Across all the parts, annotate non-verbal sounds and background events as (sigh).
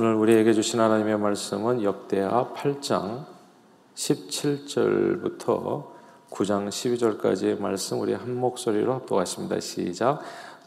오늘 우리에게 주신 하나님의 말씀은 역대하 8장 17절부터 9장 12절까지의 말씀 우리 한 목소리로 합독하십니다. 시작.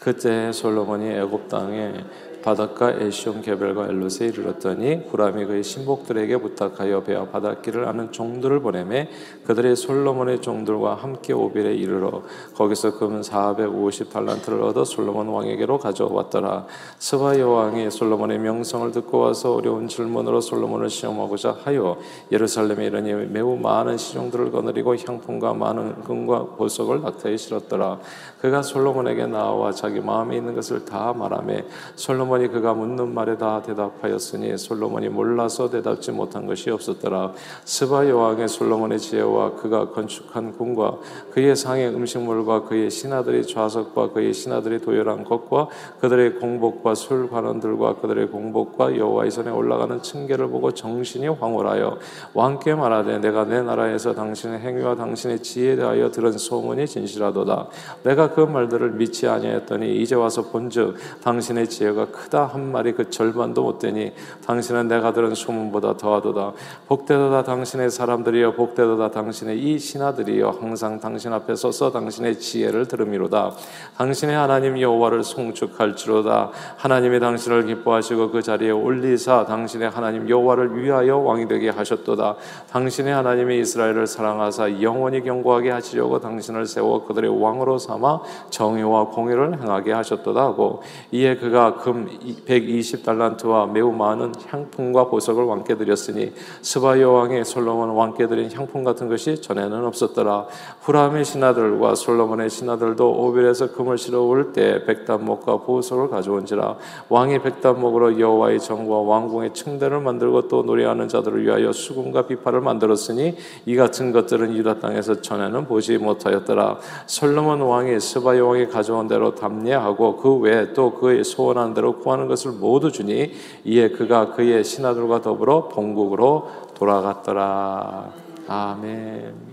그때 솔로몬이 애굽 땅에 바닷가 에시온 개별과 엘롯에 이르렀더니 후람이 그의 신복들에게 부탁하여 배와 바닷길을 아는 종들을 보내매 그들의 솔로몬의 종들과 함께 오빌에 이르러 거기서 금 450 달란트를 얻어 솔로몬 왕에게로 가져왔더라. 스바 여왕이 솔로몬의 명성을 듣고 와서 어려운 질문으로 솔로몬을 시험하고자 하여 예루살렘에 이르니 매우 많은 시종들을 거느리고 향품과 많은 금과 보석을 낙타에 실었더라. 그가 솔로몬에게 나와 자기 마음에 있는 것을 다 솔로몬 솔로몬이 그가 묻는 말에 다 대답하였으니 솔로몬이 몰라서 대답지 못한 것이 없었더라. 스바 여왕의 솔로몬의 지혜와 그가 건축한 궁과 그의 상의 음식물과 그의 신하들의 좌석과 그의 신하들의 도열한 것과 그들의 공복과 술 관원들과 그들의 공복과 여호와의 손에 올라가는 층계를 보고 정신이 황홀하여 왕께 말하되 내가 내 나라에서 당신의 행위와 당신의 지혜에 대하여 들은 소문이 진실하도다. 내가 그 말들을 믿지 아니하였더니 이제 와서 본즉 당신의 지혜가 크다 한 말이 그 절반도 못 되니 당신은 내가 들은 소문보다 더하도다. 복되도다 당신의 사람들이여 복되도다 당신의 이 신하들이여. 항상 당신 앞에 서서 당신의 지혜를 들음이로다. 당신의 하나님 여호와를 송축할지로다. 하나님이 당신을 기뻐하시고 그 자리에 올리사 당신의 하나님 여호와를 위하여 왕이 되게 하셨도다. 당신의 하나님이 이스라엘을 사랑하사 영원히 경고하게 하시려고 당신을 세워 그들의 왕으로 삼아 정의와 공의를 행하 게 하셨도다 하고 이에 그가 금 120달란트와 매우 많은 향품과 보석을 왕께 드렸으니 스바 여왕의 솔로몬 왕께 드린 향품 같은 것이 전에는 없었더라. 후람의 신하들과 솔로몬의 신하들도 오빌에서 금을 실어 올 때 백단목과 보석을 가져온지라 왕이 백단목으로 여호와의 정과 왕궁의 층대를 만들고 또 노래하는 자들을 위하여 수금과 비파를 만들었으니 이 같은 것들은 유다 땅에서 전에는 보지 못하였더라. 솔로몬 왕이 스바 여왕이 가져온 대로 담 례하고 그 외에 또 그의 소원한 대로 구하는 것을 모두 주니 이에 그가 그의 신하들과 더불어 본국으로 돌아갔더라. 아멘.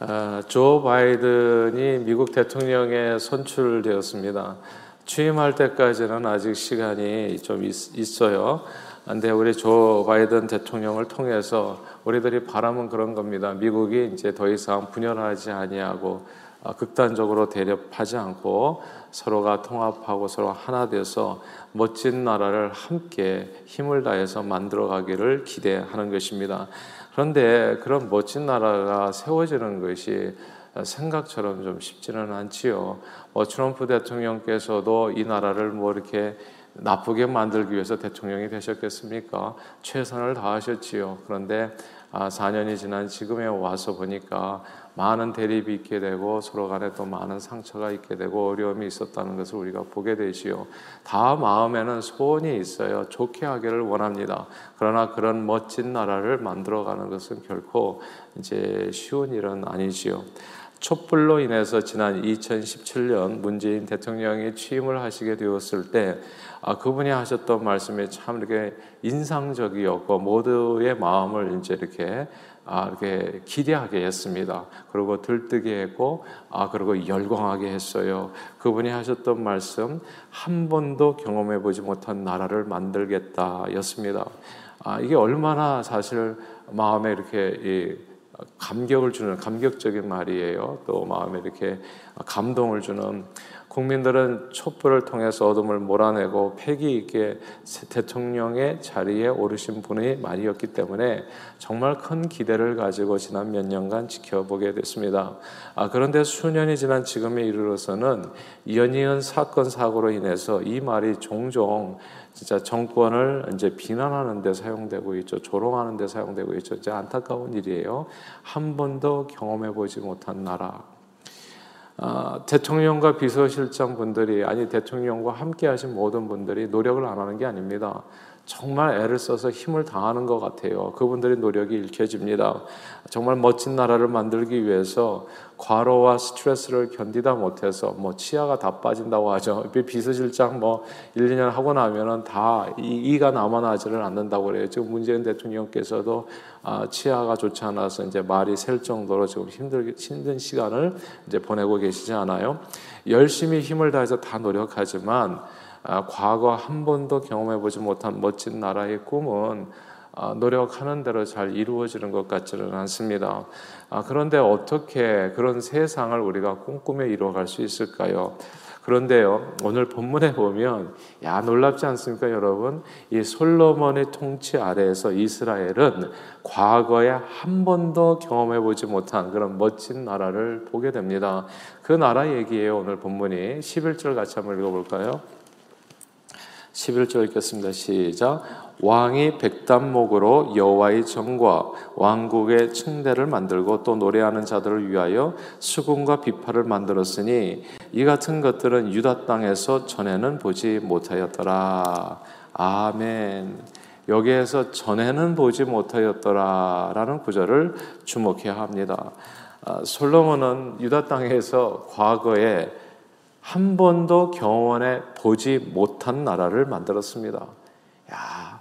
어, 조 바이든이 미국 대통령에 선출되었습니다. 취임할 때까지는 아직 시간이 좀 있, 어요 근데 우리 조 바이든 대통령을 통해서 우리들이 바람은 그런 겁니다. 미국이 이제 더 이상 분열하지 아니하고 어, 극단적으로 대립하지 않고 서로가 통합하고 서로 하나 돼서 멋진 나라를 함께 힘을 다해서 만들어 가기를 기대하는 것입니다. 그런데 그런 멋진 나라가 세워지는 것이 생각처럼 좀 쉽지는 않지요. 뭐 트럼프 대통령께서도 이 나라를 뭐 이렇게 나쁘게 만들기 위해서 대통령이 되셨겠습니까? 최선을 다하셨지요. 그런데 4년이 아, 지난 지금에 와서 보니까 많은 대립이 있게 되고 서로 간에 또 많은 상처가 있게 되고 어려움이 있었다는 것을 우리가 보게 되지요. 다 마음에는 소원이 있어요. 좋게 하기를 원합니다. 그러나 그런 멋진 나라를 만들어가는 것은 결코 이제 쉬운 일은 아니지요. 촛불로 인해서 지난 2017년 문재인 대통령이 취임을 하시게 되었을 때 아, 그분이 하셨던 말씀이 참 이렇게 인상적이었고 모두의 마음을 이제 이렇게 아, 이렇게 기대하게 했습니다. 그리고 들뜨게 했고, 아, 그리고 열광하게 했어요. 그분이 하셨던 말씀, 한 번도 경험해 보지 못한 나라를 만들겠다 였습니다. 아, 이게 얼마나 사실 마음에 이렇게 감격을 주는 감격적인 말이에요. 또 마음에 이렇게 감동을 주는 국민들은 촛불을 통해서 어둠을 몰아내고 패기 있게 대통령의 자리에 오르신 분의 말이었기 때문에 정말 큰 기대를 가지고 지난 몇 년간 지켜보게 됐습니다. 아, 그런데 수년이 지난 지금에 이르러서는 연이은 사건 사고로 인해서 이 말이 종종 진짜 정권을 이제 비난하는 데 사용되고 있죠. 조롱하는 데 사용되고 있죠. 이제 안타까운 일이에요. 한 번도 경험해 보지 못한 나라. 아, 대통령과 비서실장 분들이 아니 대통령과 함께 하신 모든 분들이 노력을 안 하는 게 아닙니다. 정말 애를 써서 힘을 다하는 것 같아요. 그분들의 노력이 읽혀집니다. 정말 멋진 나라를 만들기 위해서 과로와 스트레스를 견디다 못해서 뭐 치아가 다 빠진다고 하죠. (laughs) 비서실장 뭐 1, 2년 하고 나면은 다 이 가 남아나지를 않는다고 그래요. 지금 문재인 대통령께서도 아, 치아가 좋지 않아서 이제 말이 셀 정도로 지금 힘들 힘든 시간을 이제 보내고 계시지 않아요. 열심히 힘을 다해서 다 노력하지만 아, 과거 한 번도 경험해 보지 못한 멋진 나라의 꿈은 아, 노력하는 대로 잘 이루어지는 것 같지는 않습니다. 아, 그런데 어떻게 그런 세상을 우리가 꿈꾸며 이루어갈 수 있을까요? 그런데요, 오늘 본문에 보면, 야, 놀랍지 않습니까, 여러분? 이 솔로몬의 통치 아래에서 이스라엘은 과거에 한 번도 경험해 보지 못한 그런 멋진 나라를 보게 됩니다. 그 나라 얘기예요, 오늘 본문이. 11절 같이 한번 읽어볼까요? 11절 읽겠습니다. 시작. 왕이 백단목으로 여호와의 정과 왕국의 층대를 만들고 또 노래하는 자들을 위하여 수금과 비파를 만들었으니 이 같은 것들은 유다 땅에서 전에는 보지 못하였더라. 아멘. 여기에서 전에는 보지 못하였더라라는 구절을 주목해야 합니다. 아, 솔로몬은 유다 땅에서 과거에 한 번도 경험해 보지 못한 나라를 만들었습니다. 야,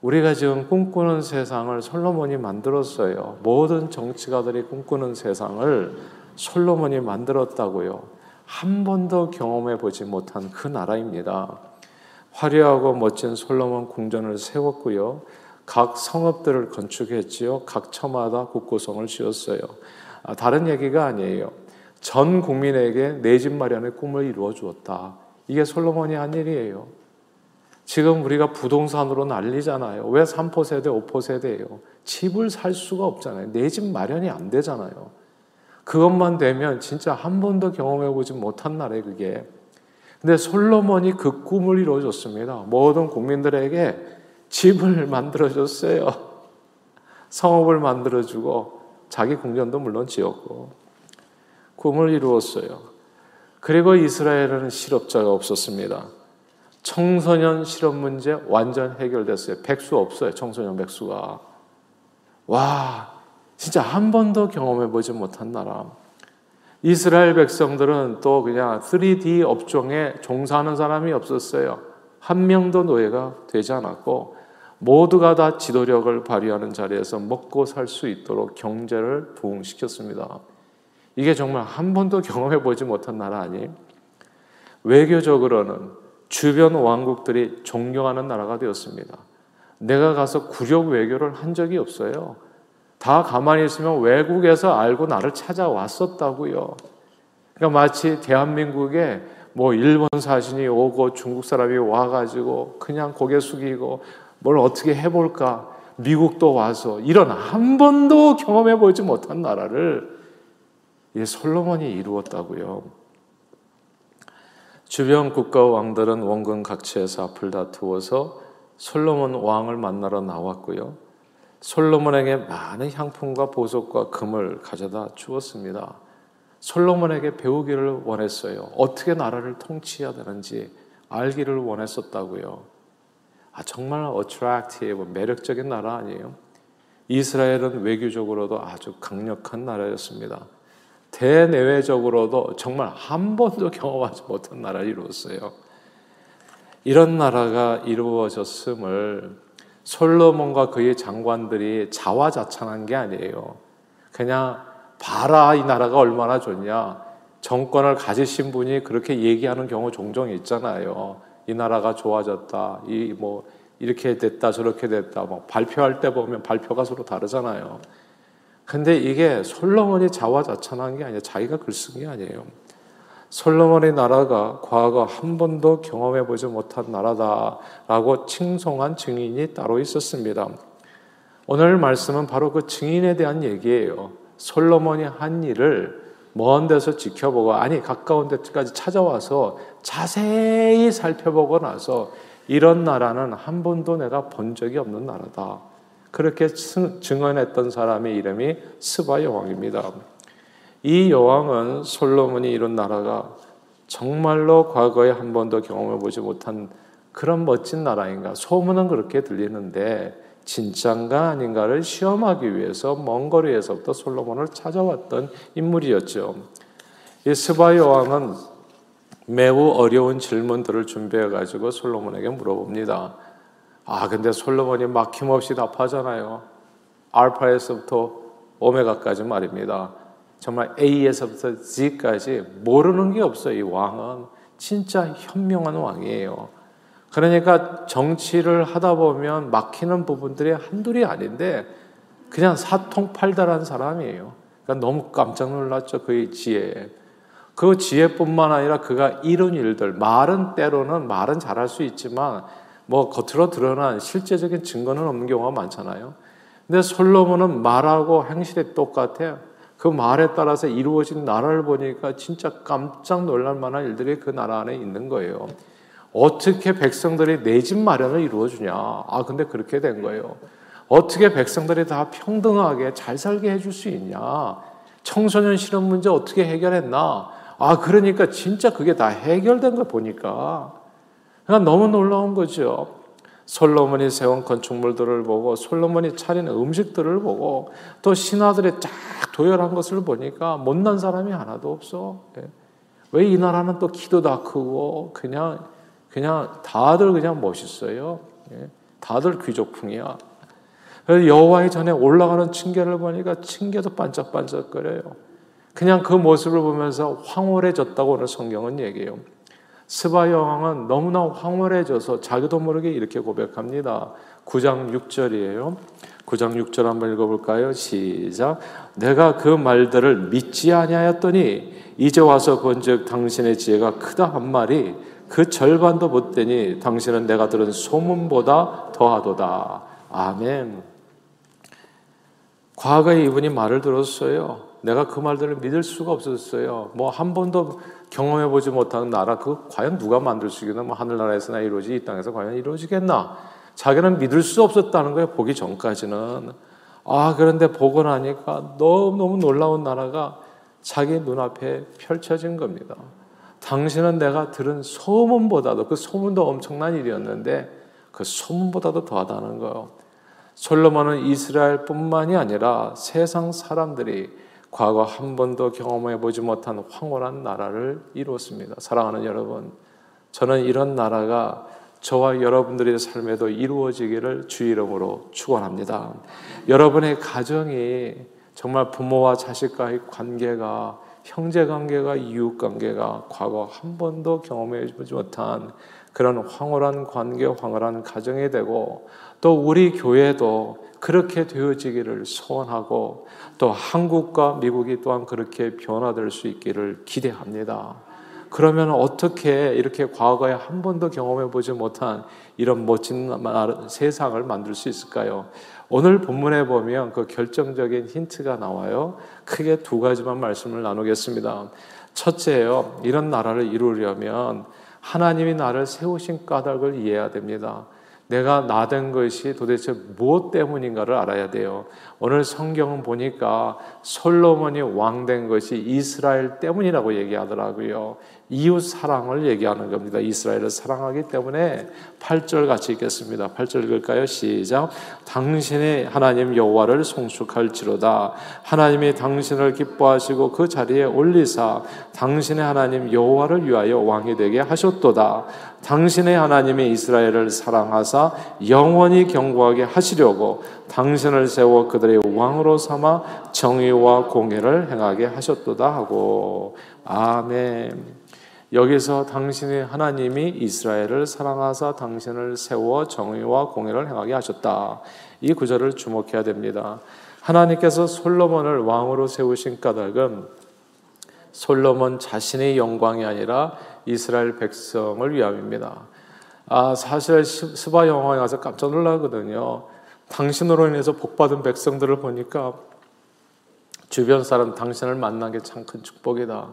우리가 지금 꿈꾸는 세상을 솔로몬이 만들었어요. 모든 정치가들이 꿈꾸는 세상을 솔로몬이 만들었다고요. 한 번도 경험해 보지 못한 그 나라입니다. 화려하고 멋진 솔로몬 궁전을 세웠고요. 각 성읍들을 건축했지요. 각 처마다 국고성을 지었어요. 아, 다른 얘기가 아니에요. 전 국민에게 내 집 마련의 꿈을 이루어 주었다. 이게 솔로몬이 한 일이에요. 지금 우리가 부동산으로 난리잖아요. 왜 3포 세대, 5포 세대예요? 집을 살 수가 없잖아요. 내 집 마련이 안 되잖아요. 그것만 되면 진짜 한 번도 경험해 보지 못한 날에 그게. 근데 솔로몬이 그 꿈을 이루어줬습니다. 모든 국민들에게 집을 (laughs) 만들어줬어요. 성읍을 만들어주고 자기 궁전도 물론 지었고 꿈을 이루었어요. 그리고 이스라엘은 실업자가 없었습니다. 청소년 실업 문제 완전 해결됐어요. 백수 없어요. 청소년 백수가. 와, 진짜 한 번도 경험해 보지 못한 나라. 이스라엘 백성들은 또 그냥 3D 업종에 종사하는 사람이 없었어요. 한 명도 노예가 되지 않았고 모두가 다 지도력을 발휘하는 자리에서 먹고 살 수 있도록 경제를 부흥시켰습니다. 이게 정말 한 번도 (laughs) 경험해 보지 못한 나라 아니에요? 외교적으로는 주변 왕국들이 존경하는 나라가 되었습니다. 내가 가서 굴욕 외교를 한 적이 없어요. 다 가만히 있으면 외국에서 알고 나를 찾아왔었다고요. 그러니까 마치 대한민국에 뭐 일본 사신이 오고 중국 사람이 와가지고 그냥 고개 숙이고 뭘 어떻게 해볼까 미국도 와서 이런 한 번도 경험해 보지 못한 나라를 이 솔로몬이 이루었다고요. 주변 국가 왕들은 원근 각처에서 앞을 다투어서 솔로몬 왕을 만나러 나왔고요. 솔로몬에게 많은 향품과 보석과 금을 가져다 주었습니다. 솔로몬에게 배우기를 원했어요. 어떻게 나라를 통치해야 되는지 알기를 원했었다고요. 아, 정말 어트랙티브, 매력적인 나라 아니에요? 이스라엘은 외교적으로도 아주 강력한 나라였습니다. 대내외적으로도 정말 한 번도 경험하지 못한 나라를 이루었어요. 이런 나라가 이루어졌음을 솔로몬과 그의 장관들이 자화자찬한 게 아니에요. 그냥 봐라 이 나라가 얼마나 좋냐. 정권을 가지신 분이 그렇게 얘기하는 경우 종종 있잖아요. 이 나라가 좋아졌다. 이 뭐 이렇게 됐다 저렇게 됐다. 뭐 발표할 때 보면 발표가 서로 다르잖아요. 근데 이게 솔로몬이 자화자찬한 게 아니라 자기가 글 쓴 게 아니에요. 솔로몬의 나라가 과거 한 번도 경험해 보지 못한 나라다라고 칭송한 증인이 따로 있었습니다. 오늘 말씀은 바로 그 증인에 대한 얘기예요. 솔로몬이 한 일을 먼 데서 지켜보고 아니 가까운 데까지 찾아와서 자세히 살펴보고 나서 이런 나라는 한 번도 내가 본 적이 없는 나라다. 그렇게 증언했던 사람의 이름이 스바 여왕입니다. 이 여왕은 솔로몬이 이룬 나라가 정말로 과거에 한 번도 경험해 보지 못한 그런 멋진 나라인가? 소문은 그렇게 들리는데 진짠가 아닌가를 시험하기 위해서 먼 거리에서부터 솔로몬을 찾아왔던 인물이었죠. 이 스바 여왕은 매우 어려운 질문들을 준비해 가지고 솔로몬에게 물어봅니다. 아, 근데 솔로몬이 막힘없이 답하잖아요. 알파에서부터 오메가까지 말입니다. 정말 A에서부터 Z까지 모르는 게 없어요, 이 왕은. 진짜 현명한 왕이에요. 그러니까 정치를 하다 보면 막히는 부분들이 한둘이 아닌데 그냥 사통팔달한 사람이에요. 그러니까 너무 깜짝 놀랐죠. 그의 지혜에. 그 지혜뿐만 아니라 그가 이룬 일들, 말은 때로는 말은 잘할 수 있지만 뭐 겉으로 드러난 실제적인 증거는 없는 경우가 많잖아요. 근데 솔로몬은 말하고 행실이 똑같아요. 그 말에 따라서 이루어진 나라를 보니까 진짜 깜짝 놀랄 만한 일들이 그 나라 안에 있는 거예요. 어떻게 백성들이 내 집 마련을 이루어주냐. 아, 근데 그렇게 된 거예요. 어떻게 백성들이 다 평등하게 잘 살게 해줄 수 있냐. 청소년 실업 문제 어떻게 해결했나. 아, 그러니까 진짜 그게 다 해결된 거 보니까. 그러니까 너무 놀라운 거죠. 솔로몬이 세운 건축물들을 보고 솔로몬이 차린 음식들을 보고 또 신하들이 쫙 도열한 것을 보니까 못난 사람이 하나도 없어. 예. 왜이 나라는 또 키도 다 크고 그냥 그냥 다들 그냥 멋있어요. 예. 다들 귀족풍이야. 여호와의 전에 올라가는 층계를 보니까 층계도 반짝반짝거려요. 그냥 그 모습을 보면서 황홀해졌다고 오늘 성경은 얘기해요. 스바 여왕은 너무나 황홀해져서 자기도 모르게 이렇게 고백합니다. 9장 6절이에요. 9장 6절 한번 읽어볼까요? 시작. 내가 그 말들을 믿지 아니하였더니 이제 와서 본즉 당신의 지혜가 크다 한 말이 그 절반도 못 되니 당신은 내가 들은 소문보다 더하도다. 아멘. 과거에 이분이 말을 들었어요. 내가 그 말들을 믿을 수가 없었어요. 뭐 한 번도 경험해 보지 못하는 나라 그 과연 누가 만들 수 있겠나? 뭐 하늘나라에서나 이루어지 이 땅에서 과연 이루어지겠나? 자기는 믿을 수 없었다는 거예요. 보기 전까지는. 아 그런데 보고 나니까 너무 너무 놀라운 나라가 자기 눈앞에 펼쳐진 겁니다. 당신은 내가 들은 소문보다도 그 소문도 엄청난 일이었는데 그 소문보다도 더하다는 거예요. 솔로몬은 이스라엘뿐만이 아니라 세상 사람들이 과거 한 번도 경험해 보지 못한 황홀한 나라를 이루었습니다. 사랑하는 여러분, 저는 이런 나라가 저와 여러분들의 삶에도 이루어지기를 주 이름으로 축원합니다. 여러분의 가정이 정말 부모와 자식과의 관계가 형제 관계가 이웃 관계가 과거 한 번도 경험해 보지 못한 그런 황홀한 관계, 황홀한 가정이 되고 또 우리 교회도 그렇게 되어지기를 소원하고 또 한국과 미국이 또한 그렇게 변화될 수 있기를 기대합니다. 그러면 어떻게 이렇게 과거에 한 번도 경험해 보지 못한 이런 멋진 세상을 만들 수 있을까요? 오늘 본문에 보면 그 결정적인 힌트가 나와요. 크게 두 가지만 말씀을 나누겠습니다. 첫째요. 이런 나라를 이루려면 하나님이 나를 세우신 까닭을 이해해야 됩니다. 내가 나된 것이 도대체 무엇 때문인가를 알아야 돼요. 오늘 성경은 보니까 솔로몬이 왕 된 것이 이스라엘 때문이라고 얘기하더라고요. 이웃 사랑을 얘기하는 겁니다. 이스라엘을 사랑하기 때문에 8절 같이 읽겠습니다. 8절 읽을까요? 시작. 당신의 하나님 여호와를 송축할지로다. 하나님이 당신을 기뻐하시고 그 자리에 올리사 당신의 하나님 여호와를 위하여 왕이 되게 하셨도다. 당신의 하나님이 이스라엘을 사랑하사 영원히 경고하게 하시려고 당신을 세워 그들의 왕으로 삼아 정의와 공의를 행하게 하셨도다 하고 아멘. 여기서 당신의 하나님이 이스라엘을 사랑하사 당신을 세워 정의와 공의를 행하게 하셨다. 이 구절을 주목해야 됩니다. 하나님께서 솔로몬을 왕으로 세우신 까닭은 솔로몬 자신의 영광이 아니라 이스라엘 백성을 위함입니다. 아, 사실 스바 영화에 가서 깜짝 놀라거든요. 당신으로 인해서 복받은 백성들을 보니까 주변 사람 당신을 만난 게 참 큰 축복이다.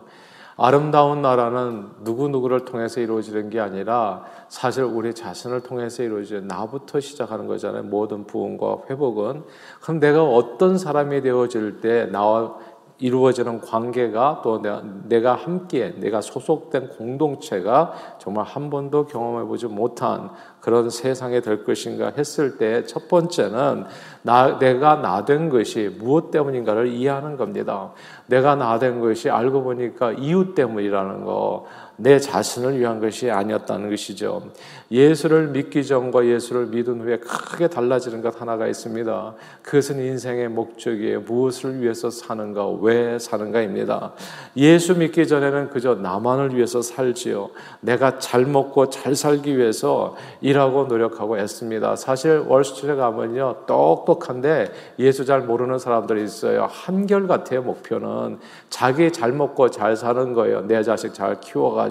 아름다운 나라는 누구누구를 통해서 이루어지는 게 아니라 사실 우리 자신을 통해서 이루어지는 나부터 시작하는 거잖아요. 모든 부흥과 회복은. 그럼 내가 어떤 사람이 되어질 때 나와 이루어지는 관계가 또 내가, 함께 내가 소속된 공동체가 정말 한 번도 경험해 보지 못한 그런 세상이 될 것인가 했을 때 첫 번째는 나, 내가 나 된 것이 무엇 때문인가를 이해하는 겁니다. 내가 나 된 것이 알고 보니까 이유 때문이라는 거, 내 자신을 위한 것이 아니었다는 것이죠. 예수를 믿기 전과 예수를 믿은 후에 크게 달라지는 것 하나가 있습니다. 그것은 인생의 목적이에요. 무엇을 위해서 사는가, 왜 사는가입니다. 예수 믿기 전에는 그저 나만을 위해서 살지요. 내가 잘 먹고 잘 살기 위해서 일하고 노력하고 애씁니다. 사실 월스트리트에 가면요. 똑똑한데 예수 잘 모르는 사람들이 있어요. 한결같아요, 목표는. 자기 잘 먹고 잘 사는 거예요. 내 자식 잘 키워가지고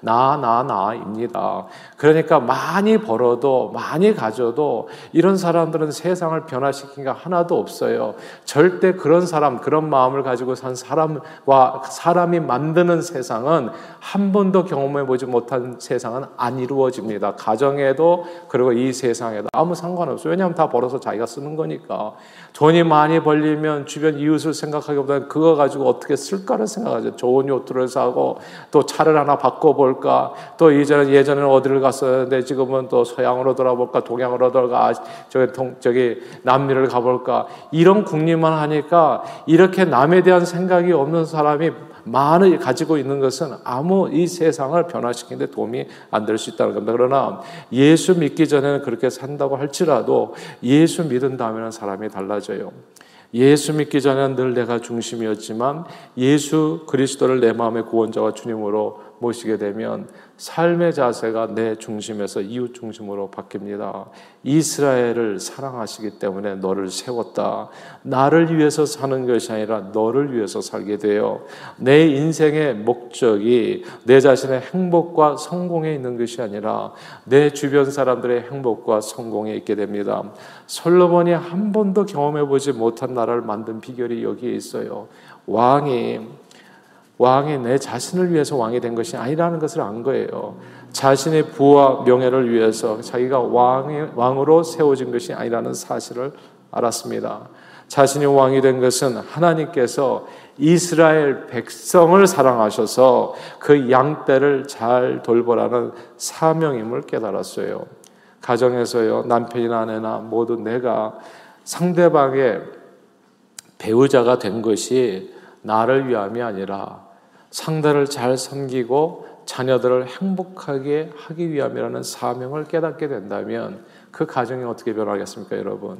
나, 나, 나입니다. 그러니까 많이 벌어도 많이 가져도 이런 사람들은 세상을 변화시킨 게 하나도 없어요. 절대 그런 사람, 그런 마음을 가지고 산 사람과 사람이 만드는 세상은 한 번도 경험해 보지 못한 세상은 안 이루어집니다. 가정에도 그리고 이 세상에도 아무 상관없어요. 왜냐하면 다 벌어서 자기가 쓰는 거니까. 돈이 많이 벌리면 주변 이웃을 생각하기보다는 그거 가지고 어떻게 쓸까를 생각하죠. 좋은 요트를 사고 또 차를 하나 바꿔볼까. 또 이전에 예전에는 어디를 갔었는데 지금은 또 서양으로 돌아볼까, 동양으로 돌아가, 저기 동, 저기 남미를 가볼까. 이런 궁리만 하니까 이렇게 남에 대한 생각이 없는 사람이 많이 가지고 있는 것은 아무 이 세상을 변화시키는데 도움이 안 될 수 있다는 겁니다. 그러나 예수 믿기 전에는 그렇게 산다고 할지라도 예수 믿은 다음에는 사람이 달라져요. 예수 믿기 전에는 늘 내가 중심이었지만 예수 그리스도를 내 마음의 구원자와 주님으로 모시게 되면 삶의 자세가 내 중심에서 이웃 중심으로 바뀝니다. 이스라엘을 사랑하시기 때문에 너를 세웠다. 나를 위해서 사는 것이 아니라 너를 위해서 살게 돼요. 내 인생의 목적이 내 자신의 행복과 성공에 있는 것이 아니라 내 주변 사람들의 행복과 성공에 있게 됩니다. 솔로몬이 한 번도 경험해 보지 못한 나라를 만든 비결이 여기에 있어요. 왕이 왕이 내 자신을 위해서 왕이 된 것이 아니라는 것을 안 거예요. 자신의 부와 명예를 위해서 자기가 왕이, 왕으로 세워진 것이 아니라는 사실을 알았습니다. 자신이 왕이 된 것은 하나님께서 이스라엘 백성을 사랑하셔서 그 양떼를 잘 돌보라는 사명임을 깨달았어요. 가정에서요, 남편이나 아내나 모두 내가 상대방의 배우자가 된 것이 나를 위함이 아니라 상대를 잘 섬기고 자녀들을 행복하게 하기 위함이라는 사명을 깨닫게 된다면 그 가정이 어떻게 변하겠습니까, 여러분?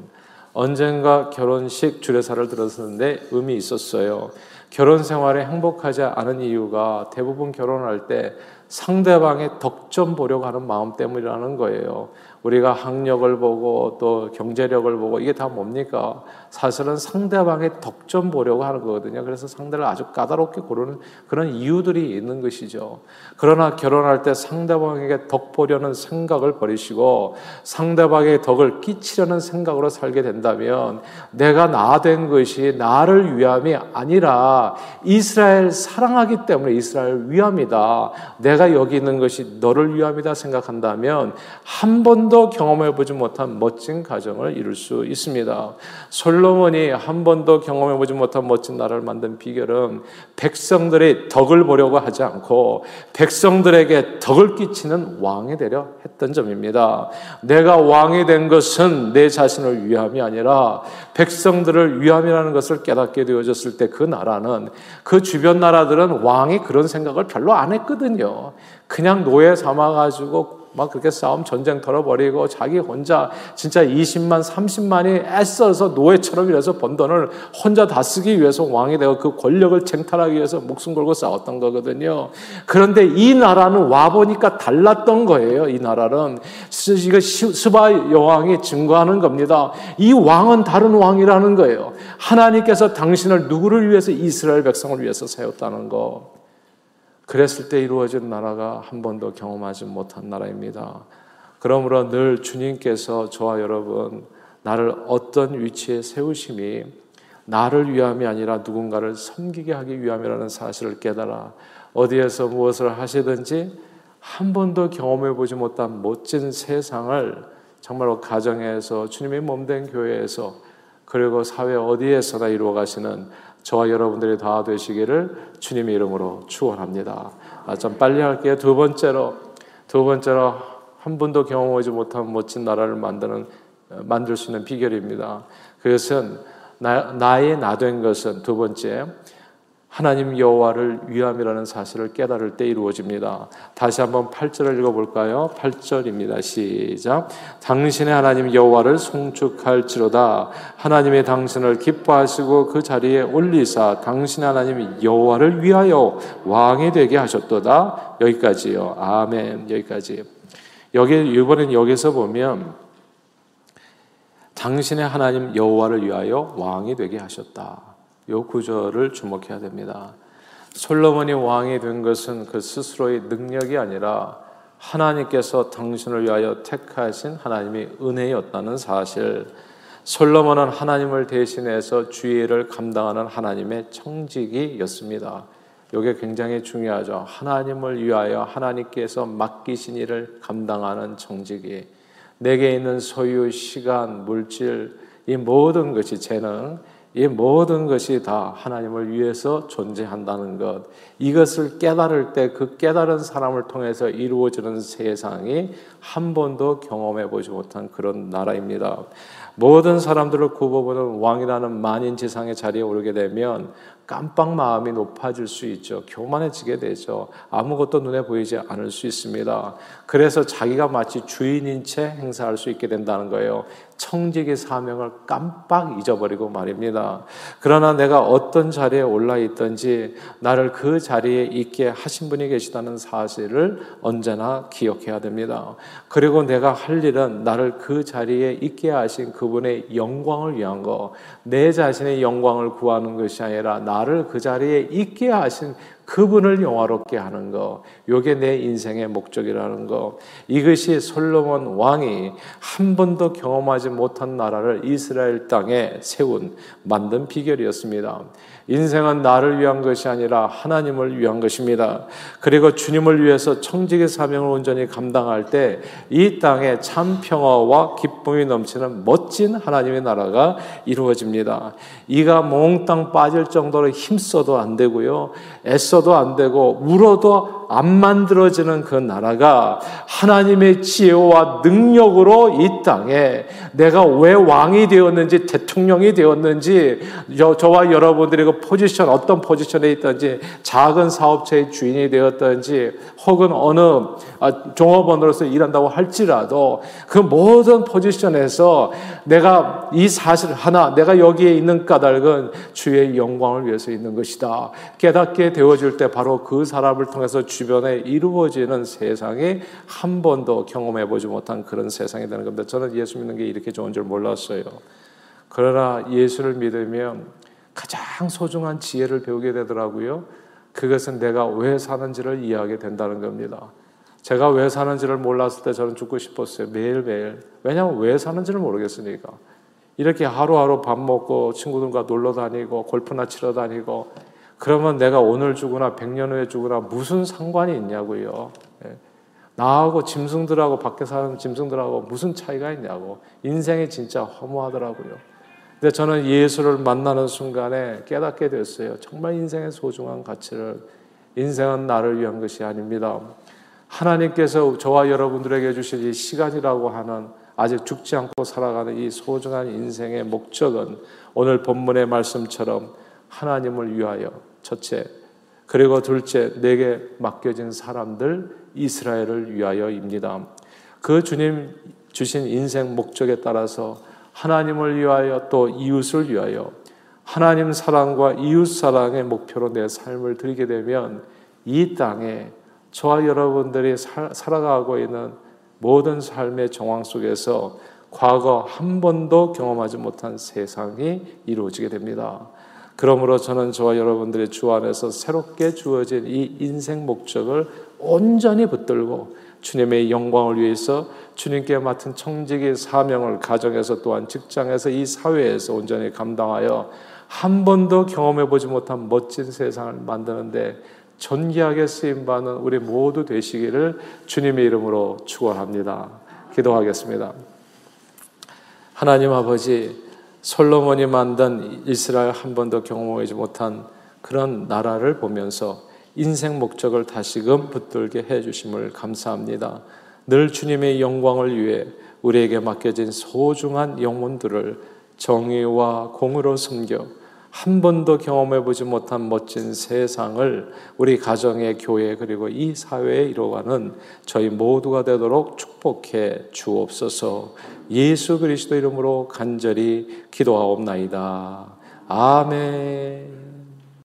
언젠가 결혼식 주례사를 들었는데 의미 있었어요. 결혼 생활에 행복하지 않은 이유가 대부분 결혼할 때 상대방의 덕점 보려고 하는 마음 때문이라는 거예요. 우리가 학력을 보고 또 경제력을 보고 이게 다 뭡니까? 사실은 상대방의 덕점 보려고 하는 거거든요. 그래서 상대를 아주 까다롭게 고르는 그런 이유들이 있는 것이죠. 그러나 결혼할 때 상대방에게 덕 보려는 생각을 버리시고 상대방의 덕을 끼치려는 생각으로 살게 된다면 내가 나 된 것이 나를 위함이 아니라 이스라엘 사랑하기 때문에 이스라엘 위함이다. 내가 여기 있는 것이 너를 위함이다 생각한다면 한 번도 경험해 보지 못한 멋진 가정을 이룰 수 있습니다. 솔로몬이 한 번도 경험해 보지 못한 멋진 나라를 만든 비결은 백성들의 덕을 보려고 하지 않고 백성들에게 덕을 끼치는 왕이 되려 했던 점입니다. 내가 왕이 된 것은 내 자신을 위함이 아니라 백성들을 위함이라는 것을 깨닫게 되어졌을 때 그 나라는 그 주변 나라들은 왕이 그런 생각을 별로 안 했거든요. 그냥 노예 삼아가지고 막 그렇게 싸움 전쟁 털어버리고 자기 혼자 진짜 20만 30만이 애써서 노예처럼 이래서 번 돈을 혼자 다 쓰기 위해서 왕이 되고 그 권력을 쟁탈하기 위해서 목숨 걸고 싸웠던 거거든요. 그런데 이 나라는 와 보니까 달랐던 거예요. 이 나라는 이거 스바 여왕이 증거하는 겁니다. 이 왕은 다른 왕이라는 거예요. 하나님께서 당신을 누구를 위해서 이스라엘 백성을 위해서 세웠다는 거. 그랬을 때 이루어진 나라가 한 번도 경험하지 못한 나라입니다. 그러므로 늘 주님께서 저와 여러분, 나를 어떤 위치에 세우심이 나를 위함이 아니라 누군가를 섬기게 하기 위함이라는 사실을 깨달아 어디에서 무엇을 하시든지 한 번도 경험해 보지 못한 멋진 세상을 정말로 가정에서 주님의 몸된 교회에서 그리고 사회 어디에서나 이루어 가시는 저와 여러분들이 다 되시기를 주님의 이름으로 축원합니다. 아, 좀 빨리 할게요. 두 번째로 두 번째로 한 번도 경험하지 못한 멋진 나라를 만드는 만들 수 있는 비결입니다. 그것은 나, 나의 나된 것은 두 번째 하나님 여호와를 위함이라는 사실을 깨달을 때 이루어집니다. 다시 한번 8절을 읽어 볼까요? 8절입니다. 시작. 당신의 하나님 여호와를 송축할지로다. 하나님의 당신을 기뻐하시고 그 자리에 올리사 당신의 하나님 여호와를 위하여 왕이 되게 하셨도다. 여기까지요. 아멘. 여기까지. 여기 이번엔 여기서 보면 당신의 하나님 여호와를 위하여 왕이 되게 하셨다. 이 구절을 주목해야 됩니다. 솔로몬이 왕이 된 것은 그 스스로의 능력이 아니라 하나님께서 당신을 위하여 택하신 하나님의 은혜였다는 사실. 솔로몬은 하나님을 대신해서 주의를 감당하는 하나님의 청직이었습니다. 이게 굉장히 중요하죠. 하나님을 위하여 하나님께서 맡기신 일을 감당하는 청직이 내게 있는 소유, 시간, 물질, 이 모든 것이 재능, 이 모든 것이 다 하나님을 위해서 존재한다는 것. 이것을 깨달을 때 그 깨달은 사람을 통해서 이루어지는 세상이 한 번도 경험해 보지 못한 그런 나라입니다. 모든 사람들을 굽어보는 왕이라는 만인 지상의 자리에 오르게 되면 깜빡 마음이 높아질 수 있죠. 교만해지게 되죠. 아무것도 눈에 보이지 않을 수 있습니다. 그래서 자기가 마치 주인인 채 행사할 수 있게 된다는 거예요. 청직의 사명을 깜빡 잊어버리고 말입니다. 그러나 내가 어떤 자리에 올라 있든지 나를 그 자리에 있게 하신 분이 계시다는 사실을 언제나 기억해야 됩니다. 그리고 내가 할 일은 나를 그 자리에 있게 하신 그분의 영광을 위한 거, 내 자신의 영광을 구하는 것이 아니라 나를 그 자리에 있게 하신 그분을 영화롭게 하는 거, 요게 내 인생의 목적이라는 거. 이것이 솔로몬 왕이 한 번도 경험하지 못한 나라를 이스라엘 땅에 세운 만든 비결이었습니다. 인생은 나를 위한 것이 아니라 하나님을 위한 것입니다. 그리고 주님을 위해서 청직의 사명을 온전히 감당할 때 이 땅에 참 평화와 기쁨이 넘치는 멋진 하나님의 나라가 이루어집니다. 이가 몽땅 빠질 정도로 힘써도 안 되고요. 애써 도 안 되고 울어도 안 만들어지는 그 나라가 하나님의 지혜와 능력으로 이 땅에 내가 왜 왕이 되었는지 대통령이 되었는지 저, 와 여러분들이 그 포지션 어떤 포지션에 있든지 작은 사업체의 주인이 되었든지 혹은 어느 아, 종업원으로서 일한다고 할지라도 그 모든 포지션에서 내가 이 사실 하나 내가 여기에 있는 까닭은 주의 영광을 위해서 있는 것이다. 깨닫게 되어질 때 바로 그 사람을 통해서 주변에 이루어지는 세상에 한 번도 경험해 보지 못한 그런 세상이 되는 겁니다. 저는 예수 믿는 게 이렇게 좋은 줄 몰랐어요. 그러나 예수를 믿으면 가장 소중한 지혜를 배우게 되더라고요. 그것은 내가 왜 사는지를 이해하게 된다는 겁니다. 제가 왜 사는지를 몰랐을 때 저는 죽고 싶었어요. 매일매일. 왜냐하면 왜 사는지를 모르겠으니까. 이렇게 하루하루 밥 먹고 친구들과 놀러 다니고 골프나 치러 다니고 그러면 내가 오늘 죽으나 100년 후에 죽으나 무슨 상관이 있냐고요. 예. 나하고 짐승들하고 밖에 사는 짐승들하고 무슨 차이가 있냐고. 인생이 진짜 허무하더라고요. 근데 저는 예수를 만나는 순간에 깨닫게 됐어요. 정말 인생의 소중한 가치를 인생은 나를 위한 것이 아닙니다. 하나님께서 저와 여러분들에게 주신 이 시간이라고 하는 아직 죽지 않고 살아가는 이 소중한 인생의 목적은 오늘 본문의 말씀처럼 하나님을 위하여 첫째, 그리고 둘째, 내게 맡겨진 사람들 이스라엘을 위하여입니다. 그 주님 주신 인생 목적에 따라서 하나님을 위하여 또 이웃을 위하여 하나님 사랑과 이웃 사랑의 목표로 내 삶을 드리게 되면 이 땅에 저와 여러분들이 살, 살아가고 있는 모든 삶의 정황 속에서 과거 한 번도 경험하지 못한 세상이 이루어지게 됩니다. 그러므로 저는 저와 여러분들의 주 안에서 새롭게 주어진 이 인생 목적을 온전히 붙들고 주님의 영광을 위해서 주님께 맡은 청직의 사명을 가정에서 또한 직장에서 이 사회에서 온전히 감당하여 한 번도 경험해 보지 못한 멋진 세상을 만드는데 존귀하게 쓰임 받는 우리 모두 되시기를 주님의 이름으로 축원합니다. 기도하겠습니다. 하나님 아버지 솔로몬이 만든 이스라엘 한 번도 경험하지 못한 그런 나라를 보면서 인생 목적을 다시금 붙들게 해 주심을 감사합니다. 늘 주님의 영광을 위해 우리에게 맡겨진 소중한 영혼들을 정의와 공으로 섬겨 한 번도 경험해 보지 못한 멋진 세상을 우리 가정의 교회 그리고 이 사회에 이루어가는 저희 모두가 되도록 축복해 주옵소서. 예수 그리스도 이름으로 간절히 기도하옵나이다. 아멘.